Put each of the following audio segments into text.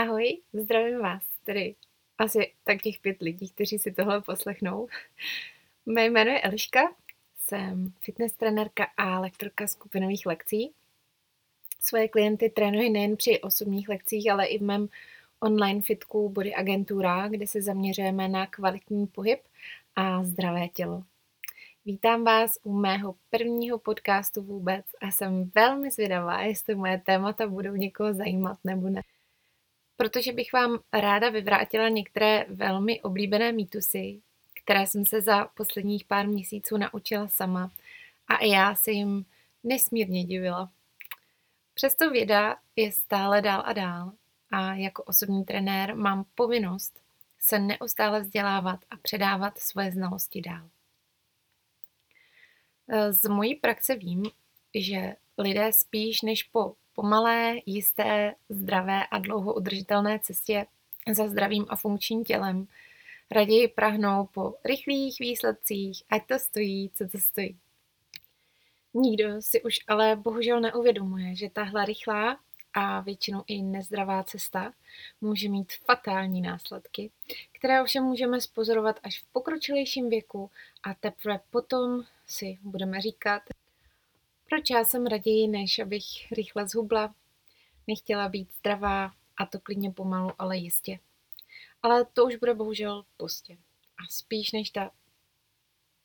Ahoj, zdravím vás, tedy asi tak těch pět lidí, kteří si tohle poslechnou. Mé jméno je Eliška, jsem fitness trenérka a lektorka skupinových lekcí. Svoje klienty trénuji nejen při osobních lekcích, ale i v mém online fitku Body Agentura, kde se zaměřujeme na kvalitní pohyb a zdravé tělo. Vítám vás u mého prvního podcastu vůbec a jsem velmi zvědavá, jestli moje témata budou někoho zajímat nebo ne protože bych vám ráda vyvrátila některé velmi oblíbené mýtusy, které jsem se za posledních pár měsíců naučila sama a i já se jim nesmírně divila. Přesto věda je stále dál a dál a jako osobní trenér mám povinnost se neustále vzdělávat a předávat svoje znalosti dál. Z mojí praxe vím, že lidé spíš než po pomalé, jisté, zdravé a dlouho udržitelné cestě za zdravým a funkčním tělem raději prahnou po rychlých výsledcích, ať to stojí, co to stojí. Nikdo si už ale bohužel neuvědomuje, že tahle rychlá a většinou i nezdravá cesta může mít fatální následky, které ovšem můžeme spozorovat až v pokročilejším věku a teprve potom si budeme říkat, proč já jsem raději, než abych rychle zhubla? Nechtěla být zdravá a to klidně pomalu, ale jistě. Ale to už bude bohužel pozdě. A spíš než ta,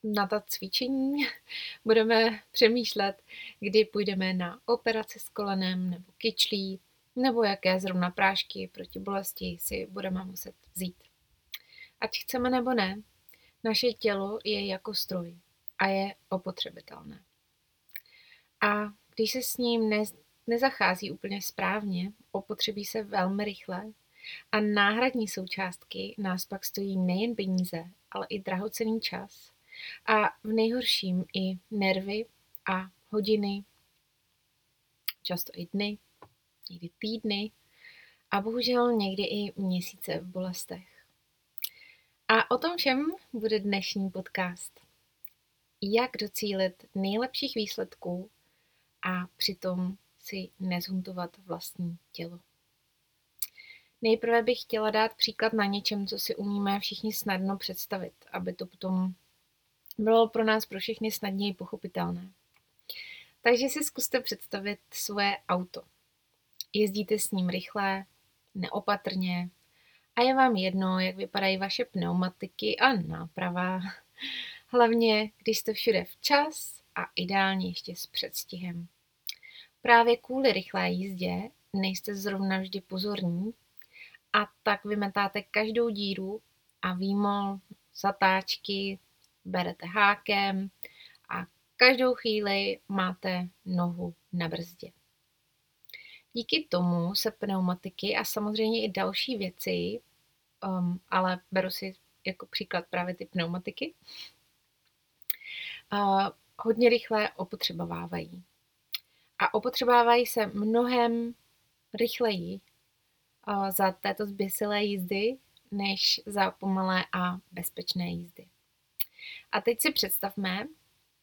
na ta cvičení budeme přemýšlet, kdy půjdeme na operaci s kolenem nebo kyčlí, nebo jaké zrovna prášky proti bolesti si budeme muset vzít. Ať chceme nebo ne, naše tělo je jako stroj a je opotřebitelné. A když se s ním ne, nezachází úplně správně, opotřebí se velmi rychle a náhradní součástky nás pak stojí nejen peníze, ale i drahocený čas a v nejhorším i nervy a hodiny, často i dny, někdy týdny a bohužel někdy i měsíce v bolestech. A o tom všem bude dnešní podcast. Jak docílit nejlepších výsledků a přitom si nezhuntovat vlastní tělo. Nejprve bych chtěla dát příklad na něčem, co si umíme všichni snadno představit, aby to potom bylo pro nás pro všechny snadněji pochopitelné. Takže si zkuste představit svoje auto. Jezdíte s ním rychle, neopatrně a je vám jedno, jak vypadají vaše pneumatiky a náprava. Hlavně, když jste všude včas a ideálně ještě s předstihem. Právě kvůli rychlé jízdě nejste zrovna vždy pozorní a tak vymetáte každou díru a výmol, zatáčky berete hákem a každou chvíli máte nohu na brzdě. Díky tomu se pneumatiky a samozřejmě i další věci, um, ale beru si jako příklad právě ty pneumatiky, uh, hodně rychle opotřebovávají a opotřebávají se mnohem rychleji za této zběsilé jízdy, než za pomalé a bezpečné jízdy. A teď si představme,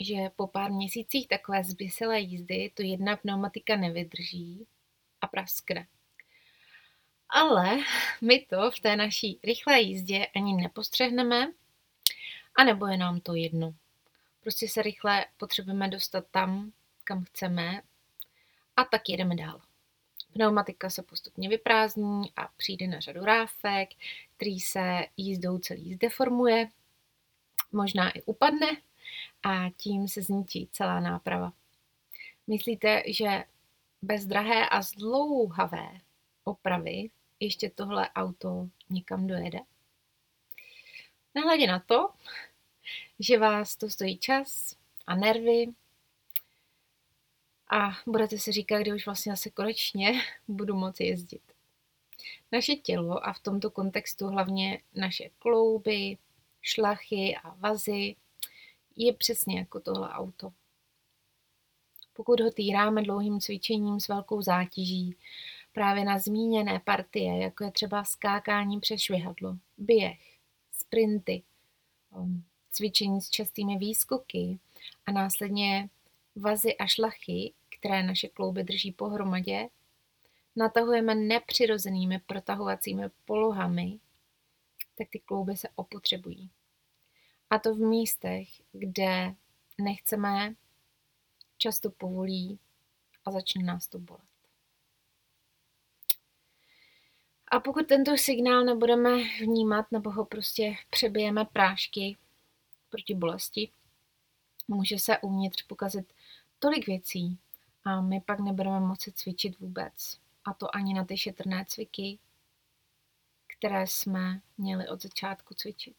že po pár měsících takové zběsilé jízdy to jedna pneumatika nevydrží a praskne. Ale my to v té naší rychlé jízdě ani nepostřehneme, anebo je nám to jedno. Prostě se rychle potřebujeme dostat tam, kam chceme a tak jedeme dál. Pneumatika se postupně vyprázdní a přijde na řadu ráfek, který se jízdou celý zdeformuje, možná i upadne a tím se zničí celá náprava. Myslíte, že bez drahé a zdlouhavé opravy ještě tohle auto někam dojede? Nehledě na to, že vás to stojí čas a nervy a budete si říkat, kdy už vlastně asi konečně budu moci jezdit. Naše tělo a v tomto kontextu hlavně naše klouby, šlachy a vazy je přesně jako tohle auto. Pokud ho týráme dlouhým cvičením s velkou zátěží, právě na zmíněné partie, jako je třeba skákání přes švihadlo, běh, sprinty, um, cvičení s častými výskoky a následně vazy a šlachy které naše klouby drží pohromadě, natahujeme nepřirozenými protahovacími polohami, tak ty klouby se opotřebují. A to v místech, kde nechceme, často povolí a začne nás to bolet. A pokud tento signál nebudeme vnímat nebo ho prostě přebijeme prášky proti bolesti, může se uvnitř pokazit tolik věcí a my pak nebudeme moci cvičit vůbec. A to ani na ty šetrné cviky, které jsme měli od začátku cvičit.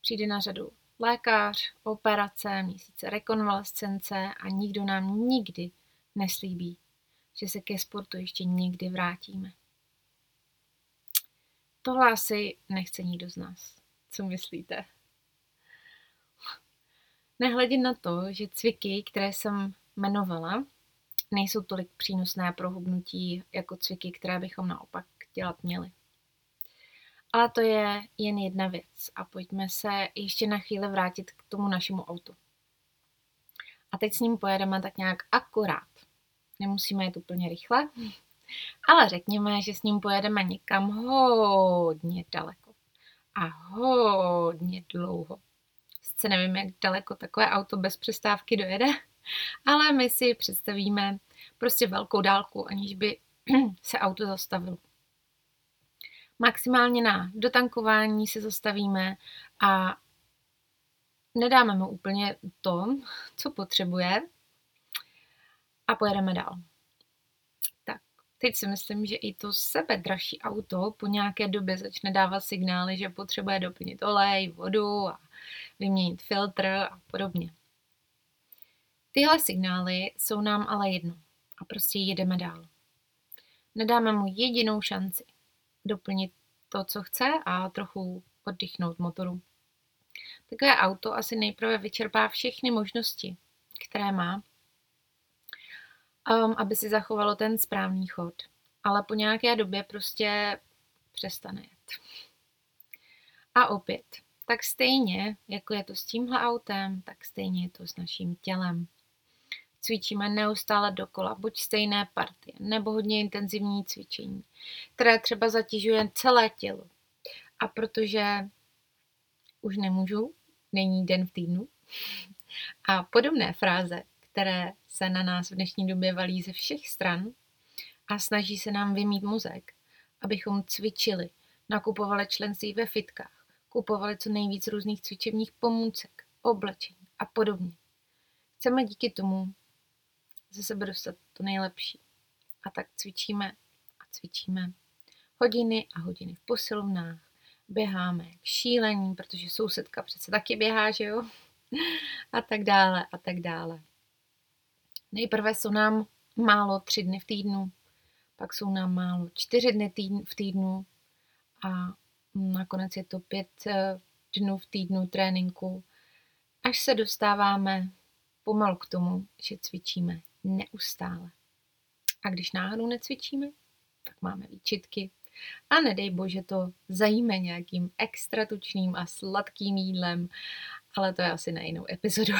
Přijde na řadu lékař, operace, měsíce rekonvalescence a nikdo nám nikdy neslíbí, že se ke sportu ještě někdy vrátíme. Tohle asi nechce nikdo z nás. Co myslíte? Nehledě na to, že cviky, které jsem jmenovala, nejsou tolik přínosné pro hubnutí jako cviky, které bychom naopak dělat měli. Ale to je jen jedna věc a pojďme se ještě na chvíli vrátit k tomu našemu autu. A teď s ním pojedeme tak nějak akorát. Nemusíme jít úplně rychle, ale řekněme, že s ním pojedeme někam hodně daleko a hodně dlouho. Sice nevím, jak daleko takové auto bez přestávky dojede, ale my si představíme prostě velkou dálku, aniž by se auto zastavilo. Maximálně na dotankování se zastavíme a nedáme mu úplně to, co potřebuje a pojedeme dál. Tak, teď si myslím, že i to sebe dražší auto po nějaké době začne dávat signály, že potřebuje doplnit olej, vodu a vyměnit filtr a podobně. Tyhle signály jsou nám ale jedno a prostě jedeme dál. Nedáme mu jedinou šanci doplnit to, co chce a trochu oddychnout motoru. Takové auto asi nejprve vyčerpá všechny možnosti, které má, um, aby si zachovalo ten správný chod. Ale po nějaké době prostě přestane jet. A opět, tak stejně, jako je to s tímhle autem, tak stejně je to s naším tělem cvičíme neustále dokola, buď stejné partie, nebo hodně intenzivní cvičení, které třeba zatěžuje celé tělo. A protože už nemůžu, není den v týdnu, a podobné fráze, které se na nás v dnešní době valí ze všech stran a snaží se nám vymít mozek, abychom cvičili, nakupovali členství ve fitkách, kupovali co nejvíc různých cvičebních pomůcek, oblečení a podobně. Chceme díky tomu ze sebe dostat to nejlepší. A tak cvičíme a cvičíme hodiny a hodiny v posilovnách, běháme k šílení, protože sousedka přece taky běhá, že jo? A tak dále, a tak dále. Nejprve jsou nám málo tři dny v týdnu, pak jsou nám málo čtyři dny týdn, v týdnu a nakonec je to pět eh, dnů v týdnu tréninku, až se dostáváme pomalu k tomu, že cvičíme neustále. A když náhodou necvičíme, tak máme výčitky. A nedej bože to zajíme nějakým extra tučným a sladkým jídlem, ale to je asi na jinou epizodu.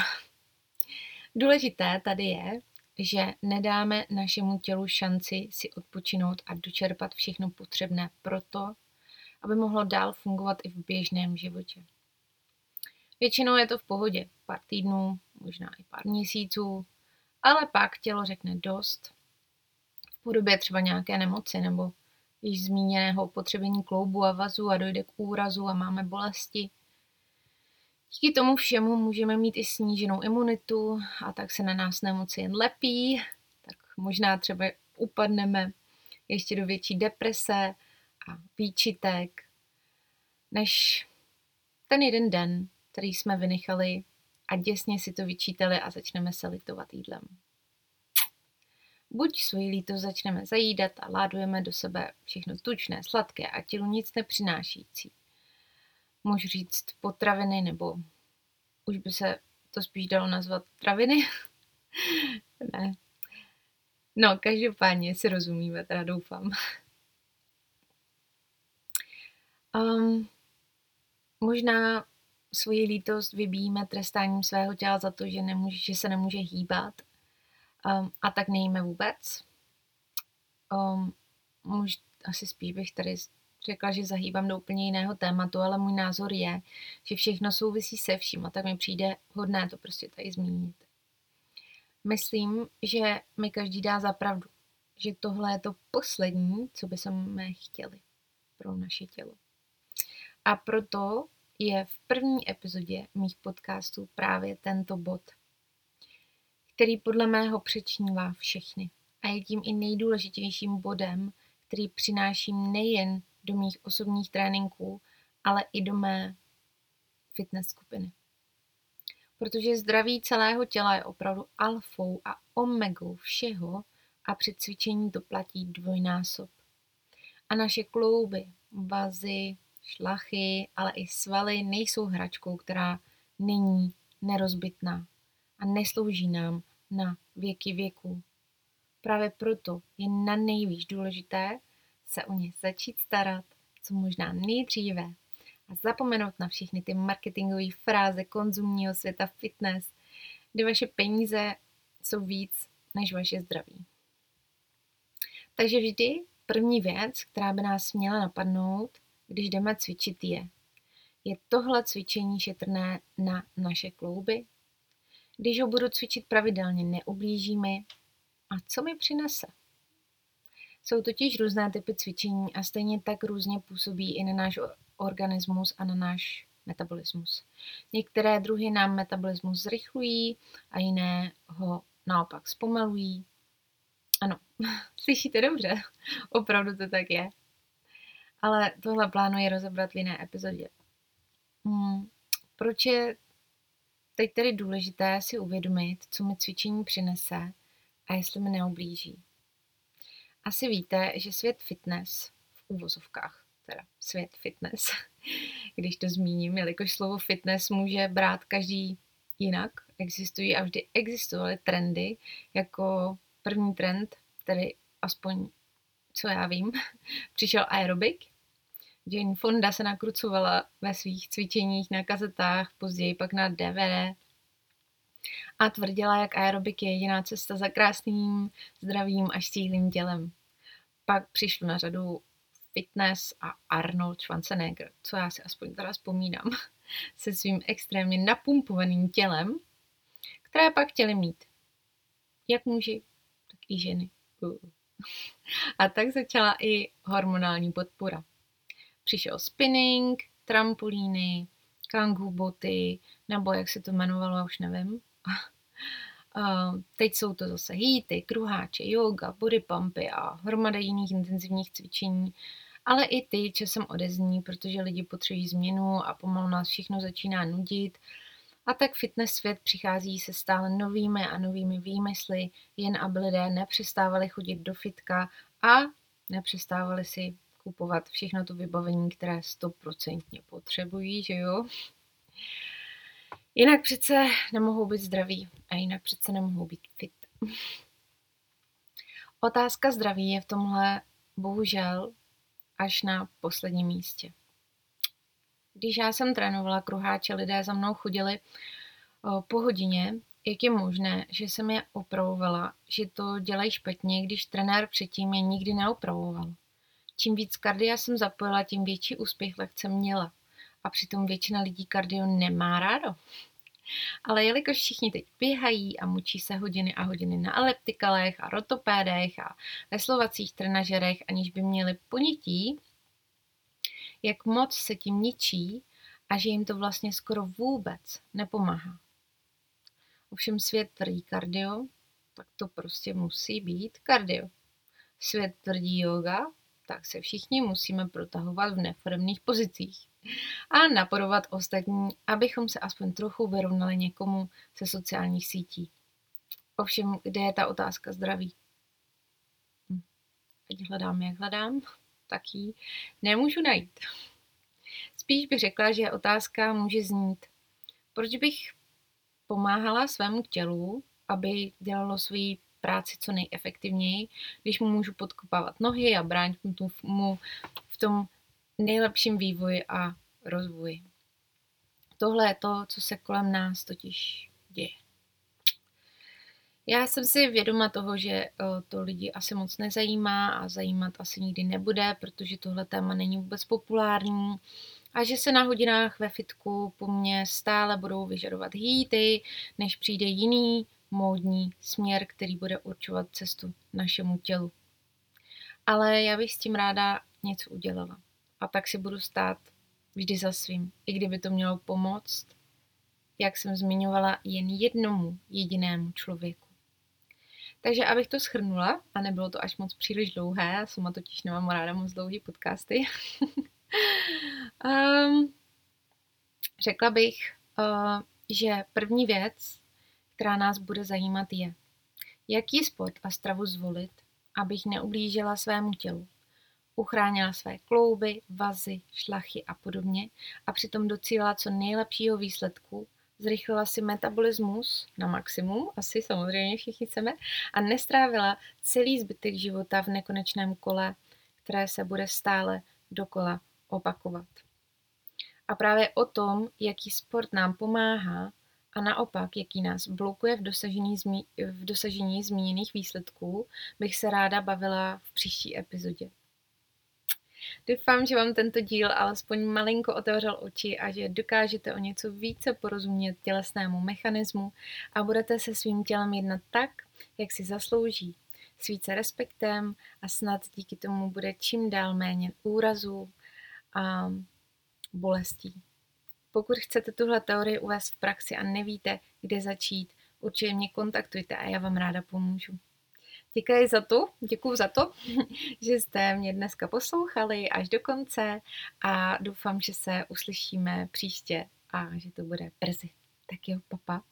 Důležité tady je, že nedáme našemu tělu šanci si odpočinout a dočerpat všechno potřebné proto, aby mohlo dál fungovat i v běžném životě. Většinou je to v pohodě, pár týdnů, možná i pár měsíců, ale pak tělo řekne dost v podobě třeba nějaké nemoci nebo již zmíněného potřebení kloubu a vazu a dojde k úrazu a máme bolesti. Díky tomu všemu můžeme mít i sníženou imunitu a tak se na nás nemoci jen lepí, tak možná třeba upadneme ještě do větší deprese a výčitek, než ten jeden den, který jsme vynechali a děsně si to vyčítali a začneme se litovat jídlem. Buď svoji lítost začneme zajídat a ládujeme do sebe všechno tučné, sladké a tělu nic nepřinášící. Můžu říct potraviny, nebo už by se to spíš dalo nazvat traviny? ne. No, každopádně si rozumíme, teda doufám. Um, možná svoji lítost vybíjíme trestáním svého těla za to, že, nemůže, že se nemůže hýbat um, a tak nejíme vůbec. Um, muž, asi spíš bych tady řekla, že zahýbám do úplně jiného tématu, ale můj názor je, že všechno souvisí se vším a tak mi přijde hodné to prostě tady zmínit. Myslím, že mi každý dá za pravdu, že tohle je to poslední, co by jsme chtěli pro naše tělo. A proto je v první epizodě mých podcastů právě tento bod, který podle mého přečnívá všechny a je tím i nejdůležitějším bodem, který přináším nejen do mých osobních tréninků, ale i do mé fitness skupiny. Protože zdraví celého těla je opravdu alfou a omegou všeho a při cvičení to platí dvojnásob. A naše klouby, vazy, šlachy, ale i svaly nejsou hračkou, která není nerozbitná a neslouží nám na věky věků. Právě proto je na nejvíc důležité se o ně začít starat, co možná nejdříve a zapomenout na všechny ty marketingové fráze konzumního světa fitness, kde vaše peníze jsou víc než vaše zdraví. Takže vždy první věc, která by nás měla napadnout, když jdeme cvičit, je, je tohle cvičení šetrné na naše klouby? Když ho budu cvičit pravidelně, neublíží mi? A co mi přinese? Jsou totiž různé typy cvičení a stejně tak různě působí i na náš organismus a na náš metabolismus. Některé druhy nám metabolismus zrychlují a jiné ho naopak zpomalují. Ano, slyšíte dobře, opravdu to tak je. Ale tohle plánuji rozebrat v jiné epizodě. Hmm, proč je teď tedy důležité si uvědomit, co mi cvičení přinese a jestli mi neublíží. Asi víte, že svět fitness v úvozovkách, teda svět fitness, když to zmíním, jelikož slovo fitness může brát každý jinak, existují a vždy existovaly trendy, jako první trend, tedy aspoň co já vím, přišel aerobik. Jane Fonda se nakrucovala ve svých cvičeních na kazetách, později pak na DVD a tvrdila, jak aerobik je jediná cesta za krásným, zdravým a štíhlým tělem. Pak přišlo na řadu fitness a Arnold Schwarzenegger, co já si aspoň teda vzpomínám, se svým extrémně napumpovaným tělem, které pak chtěli mít. Jak muži, tak i ženy. A tak začala i hormonální podpora. Přišel spinning, trampolíny, kangu boty, nebo jak se to jmenovalo, už nevím. teď jsou to zase hýty, kruháče, yoga, body pumpy a hromada jiných intenzivních cvičení, ale i ty časem odezní, protože lidi potřebují změnu a pomalu nás všechno začíná nudit. A tak fitness svět přichází se stále novými a novými výmysly, jen aby lidé nepřestávali chodit do fitka a nepřestávali si kupovat všechno to vybavení, které stoprocentně potřebují, že jo? Jinak přece nemohou být zdraví a jinak přece nemohou být fit. Otázka zdraví je v tomhle bohužel až na posledním místě. Když já jsem trénovala kruháče, lidé za mnou chodili po hodině, jak je možné, že jsem je opravovala, že to dělají špatně, když trenér předtím je nikdy neopravoval. Čím víc kardia jsem zapojila, tím větší úspěch lekce měla. A přitom většina lidí kardio nemá rádo. Ale jelikož všichni teď běhají a mučí se hodiny a hodiny na eliptikalech a rotopédech a veslovacích trenažerech, aniž by měli ponětí, jak moc se tím ničí a že jim to vlastně skoro vůbec nepomáhá. Ovšem svět tvrdí kardio, tak to prostě musí být kardio. Svět tvrdí yoga, tak se všichni musíme protahovat v neformných pozicích a napodovat ostatní, abychom se aspoň trochu vyrovnali někomu ze sociálních sítí. Ovšem, kde je ta otázka zdraví? Hm. Teď hledám, jak hledám, tak ji nemůžu najít. Spíš bych řekla, že otázka může znít, proč bych pomáhala svému tělu, aby dělalo svůj práci co nejefektivněji, když mu můžu podkopávat nohy a bránit mu v tom nejlepším vývoji a rozvoji. Tohle je to, co se kolem nás totiž děje. Já jsem si vědoma toho, že eh, to lidi asi moc nezajímá a zajímat asi nikdy nebude, protože tohle téma není vůbec populární a že se na hodinách ve fitku po mně stále budou vyžadovat hýty, než přijde jiný módní směr, který bude určovat cestu našemu tělu. Ale já bych s tím ráda něco udělala. A tak si budu stát vždy za svým, i kdyby to mělo pomoct, jak jsem zmiňovala, jen jednomu jedinému člověku. Takže abych to schrnula, a nebylo to až moc příliš dlouhé, já sama totiž nemám ráda moc dlouhý podcasty, um, řekla bych, uh, že první věc, která nás bude zajímat, je, jaký sport a stravu zvolit, abych neublížila svému tělu, uchránila své klouby, vazy, šlachy a podobně a přitom docílila co nejlepšího výsledku, zrychlila si metabolismus na maximum, asi samozřejmě všichni chceme, a nestrávila celý zbytek života v nekonečném kole, které se bude stále dokola opakovat. A právě o tom, jaký sport nám pomáhá a naopak, jaký nás blokuje v dosažení, zmi- v dosažení zmíněných výsledků, bych se ráda bavila v příští epizodě. Doufám, že vám tento díl alespoň malinko otevřel oči a že dokážete o něco více porozumět tělesnému mechanismu a budete se svým tělem jednat tak, jak si zaslouží. S více respektem a snad díky tomu bude čím dál méně úrazů a bolestí. Pokud chcete tuhle teorii uvést v praxi a nevíte, kde začít, určitě mě kontaktujte a já vám ráda pomůžu. Děkuji za to, děkuji za to, že jste mě dneska poslouchali až do konce a doufám, že se uslyšíme příště a že to bude brzy. Tak jo, papa.